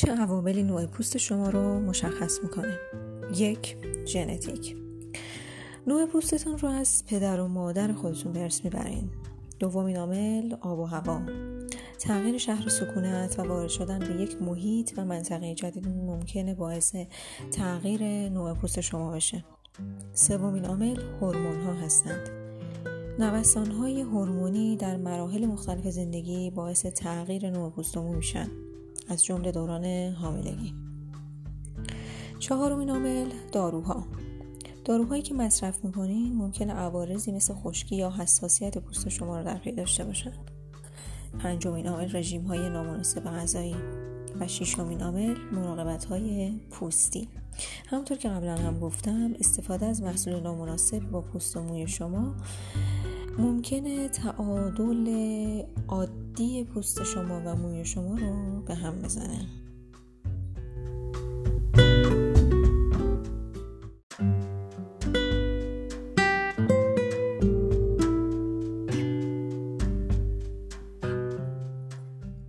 چه عواملی نوع پوست شما رو مشخص می‌کنه؟ یک ژنتیک. نوع پوستتون رو از پدر و مادر خودتون به ارث می‌برین. دومین عامل آب و هوا. تغییر شهر سکونت و وارد شدن به یک محیط و منطقه جدید ممکنه باعث تغییر نوع پوست شما بشه. سومین عامل هورمون ها هستند. نوسان های هورمونی در مراحل مختلف زندگی باعث تغییر نوع پوستمون میشن. از جمله دوران حاملگی. چهارمین عامل داروها. داروهایی که مصرف می‌کنین ممکنه عوارضی مثل خشکی یا حساسیت پوست شما رو در پی داشته باشن. پنجمین عامل رژیم های نامناسب غذایی و ششمین عامل مراقبت های پوستی. همونطور که قبلا هم گفتم استفاده از محصول نامناسب با پوست و موی شما ممکنه تعادل عادی پوست شما و موی شما رو به هم بزنه.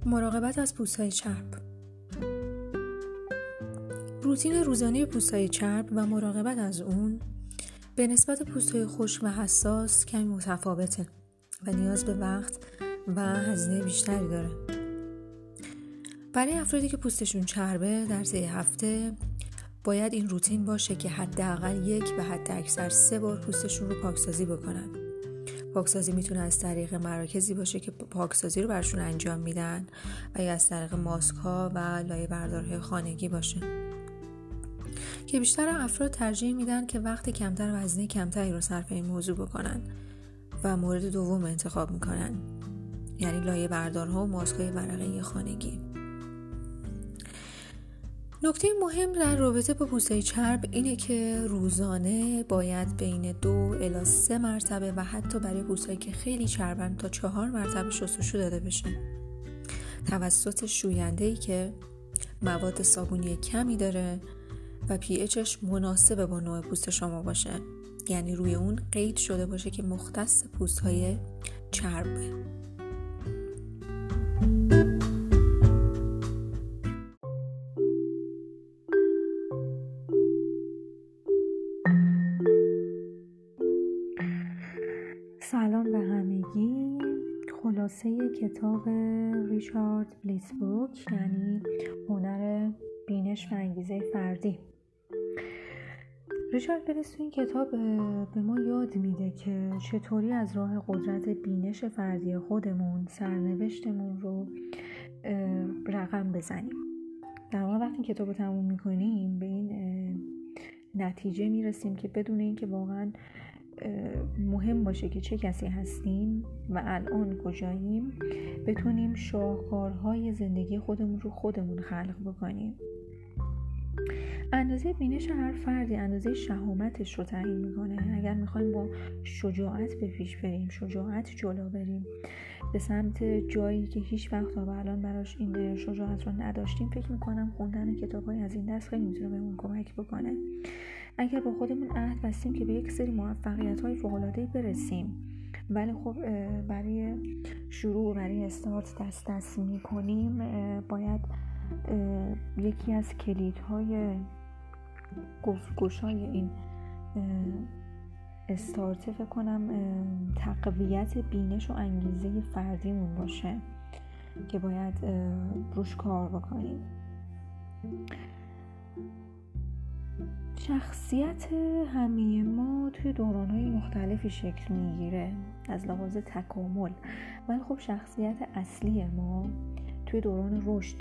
مراقبت از پوستهای چرب. روتین روزانه پوستهای چرب و مراقبت از اون به نسبت پوستهای خشک و حساس کمی متفاوته و نیاز به وقت و هزینه بیشتری داره. برای افرادی که پوستشون چربه در طی هفته باید این روتین باشه که حداقل یک و حد اکثر سه بار پوستشون رو پاکسازی بکنن. پاکسازی می‌تونه از طریق مراکزی باشه که پاکسازی رو برشون انجام میدن و یا از طریق ماسک ها و لایه بردارهای خانگی باشه. که بیشتر افراد ترجیح میدن که وقت کمتر و هزینه کمتری رو صرف این موضوع بکنن و مورد دوم انتخاب می‌کنن. یعنی لایه بردارها و ماسکای ورقه خانگی. نکته مهم در رابطه با پوسته چرب اینه که روزانه باید بین دو الا سه مرتبه و حتی برای پوستهایی که خیلی چربن تا چهار مرتبه شستشو داده بشه. توسط شوینده که مواد صابونی کمی داره و اچش مناسب با نوع پوست شما باشه. یعنی روی اون قید شده باشه که مختص پوست های چربه. سلام به همگی. خلاصه کتاب ریچارد بلیسبروک یعنی هنر بینش و انگیزه فردی. ریچارد بلیس تو این کتاب به ما یاد میده که چطوری از راه قدرت بینش فردی خودمون سرنوشتمون رو رقم بزنیم. در واقع وقتی کتاب رو تموم می‌کنیم به این نتیجه می‌رسیم که بدون اینکه واقعا مهم باشه که چه کسی هستیم و الان کجاییم بتونیم شاهکارهای زندگی خودمون رو خودمون خلق بکنیم. اندازه بینش هر فردی اندازه شهامتش رو تعیین می‌کنه. اگر می‌خوایم با شجاعت به پیش بریم شجاعت جلو بریم به سمت جایی که هیچ وقت تا الان براش این شجاعت رو نداشتیم فکر می‌کنم خوندن کتاب های از این دست خیلی می‌تونه بهمون کمک بکنه. اگر با خودمون عهد بستیم که به یک سری موفقیت های فوق برسیم. ولی خب برای شروع برای استارت دست دست می‌کنیم باید یکی از کلیدهای گشای این استارت فکر کنم تقویت بینش و انگیزه فردیمون باشه که باید روش کار بکنیم. شخصیت همه ما توی دورانهای مختلفی شکل می‌گیره از لحاظ تکامل. ولی خب شخصیت اصلی ما توی دوران رشد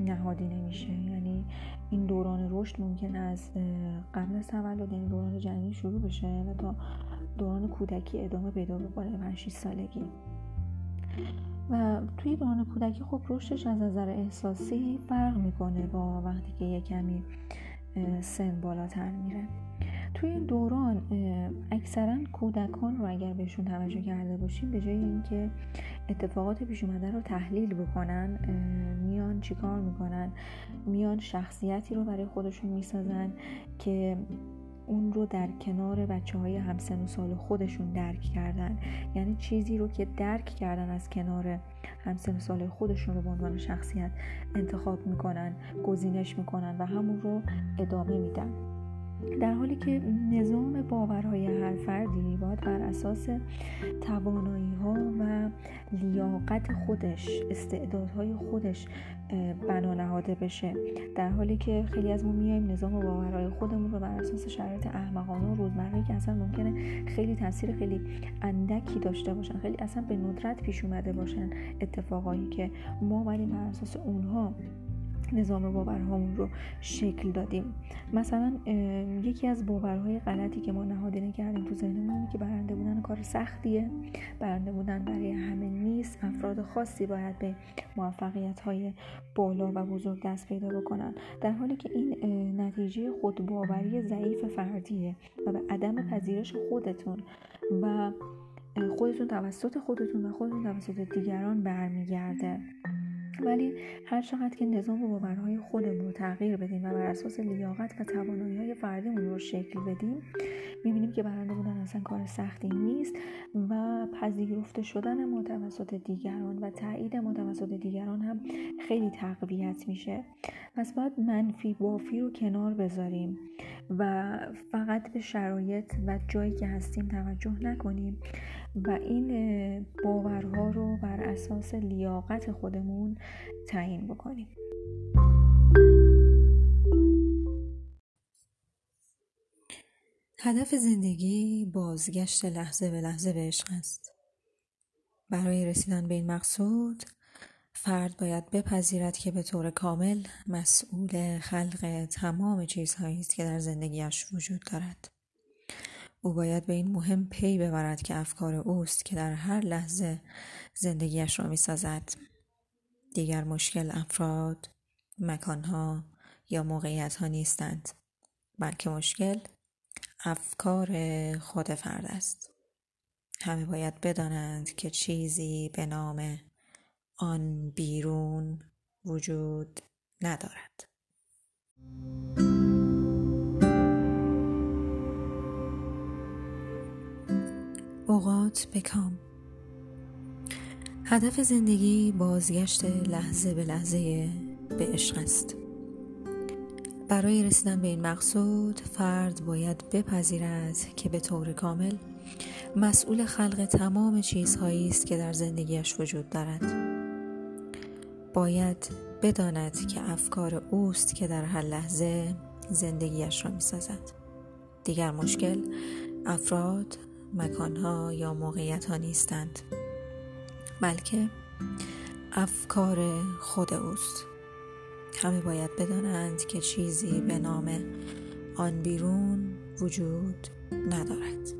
نهادی نمیشه. یعنی این دوران رشد ممکن از قبل از تولد یعنی دوران جنینی شروع بشه و تا دوران کودکی ادامه پیدا بکنه 5 سالگی. و توی دوران کودکی خب رشدش از نظر احساسی فرق می‌کنه با وقتی که یه کمی سن بالاتر میره. توی این دوران اکثرا کودکان رو اگر بهشون توجه کرده باشیم به جای اینکه اتفاقات پیش اومده رو تحلیل بکنن میان چیکار می‌کنن؟ میان شخصیتی رو برای خودشون می‌سازن که اون رو در کنار بچه های همسن و سال خودشون درک کردن. یعنی چیزی رو که درک کردن از کنار همسن و سال خودشون رو به عنوان شخصیت انتخاب می‌کنن گزینش می‌کنن و همون رو ادامه میدن. در حالی که نظام باورهای هر فردی باید بر اساس توانایی ها و لیاقت خودش استعدادهای خودش بنا نهاده بشه. در حالی که خیلی از ما میایم نظام باورهای خودمون رو بر اساس شرایط احمقانه و روزمره که اصلا ممکنه خیلی تاثیر خیلی اندکی داشته باشن خیلی اصلا به ندرت پیش اومده باشن اتفاقایی که ما ولی بر اساس اونها نظام باورهامون رو شکل دادیم. مثلا یکی از باورهای غلطی که ما نهادینه کردیم تو ذهنمون که برنده بودن کار سختیه. برنده بودن برای همه نیست. افراد خاصی باید به موفقیت های بالا و بزرگ دست پیدا بکنن. در حالی که این نتیجه خودباوری ضعیف فردیه و به عدم پذیرش خودتون و خودتون توسط خودتون و خودتون توسط دیگران برمیگرده. ولی هر چقدر که نظام و باورهای خودمون رو تغییر بدیم و بر اساس لیاقت و توانایی های فردیمون رو شکل بدیم می‌بینیم که برنده بودن اصلا کار سختی نیست و پذیرفته شدن ما توسط دیگران و تایید ما توسط دیگران هم خیلی تقویت میشه. پس باید منفی بافی رو کنار بذاریم. و فقط به شرایط و جایی که هستیم توجه نکنیم و این باورها رو بر اساس لیاقت خودمون تعیین بکنیم. هدف زندگی بازگشت لحظه به لحظه به عشق است. برای رسیدن به این مقصود فرد باید بپذیرد که به طور کامل مسئول خلق تمام چیزهایی است که در زندگیش وجود دارد او باید به این مهم پی ببرد که افکار اوست که در هر لحظه زندگیش را می سازد. دیگر مشکل افراد، مکانها یا موقعیت ها نیستند بلکه مشکل افکار خود فرد است همه باید بدانند که چیزی به نام آن بیرون وجود ندارد. اوقات بکام هدف زندگی بازگشت لحظه به لحظه به عشق است. برای رسیدن به این مقصود فرد باید بپذیرد که به طور کامل مسئول خلق تمام چیزهایی است که در زندگیش وجود دارد. باید بداند که افکار اوست که در هر لحظه زندگیش را می سازد. دیگر مشکل افراد مکانها یا موقعیت ها نیستند بلکه افکار خود اوست همه باید بدانند که چیزی به نام آن بیرون وجود ندارد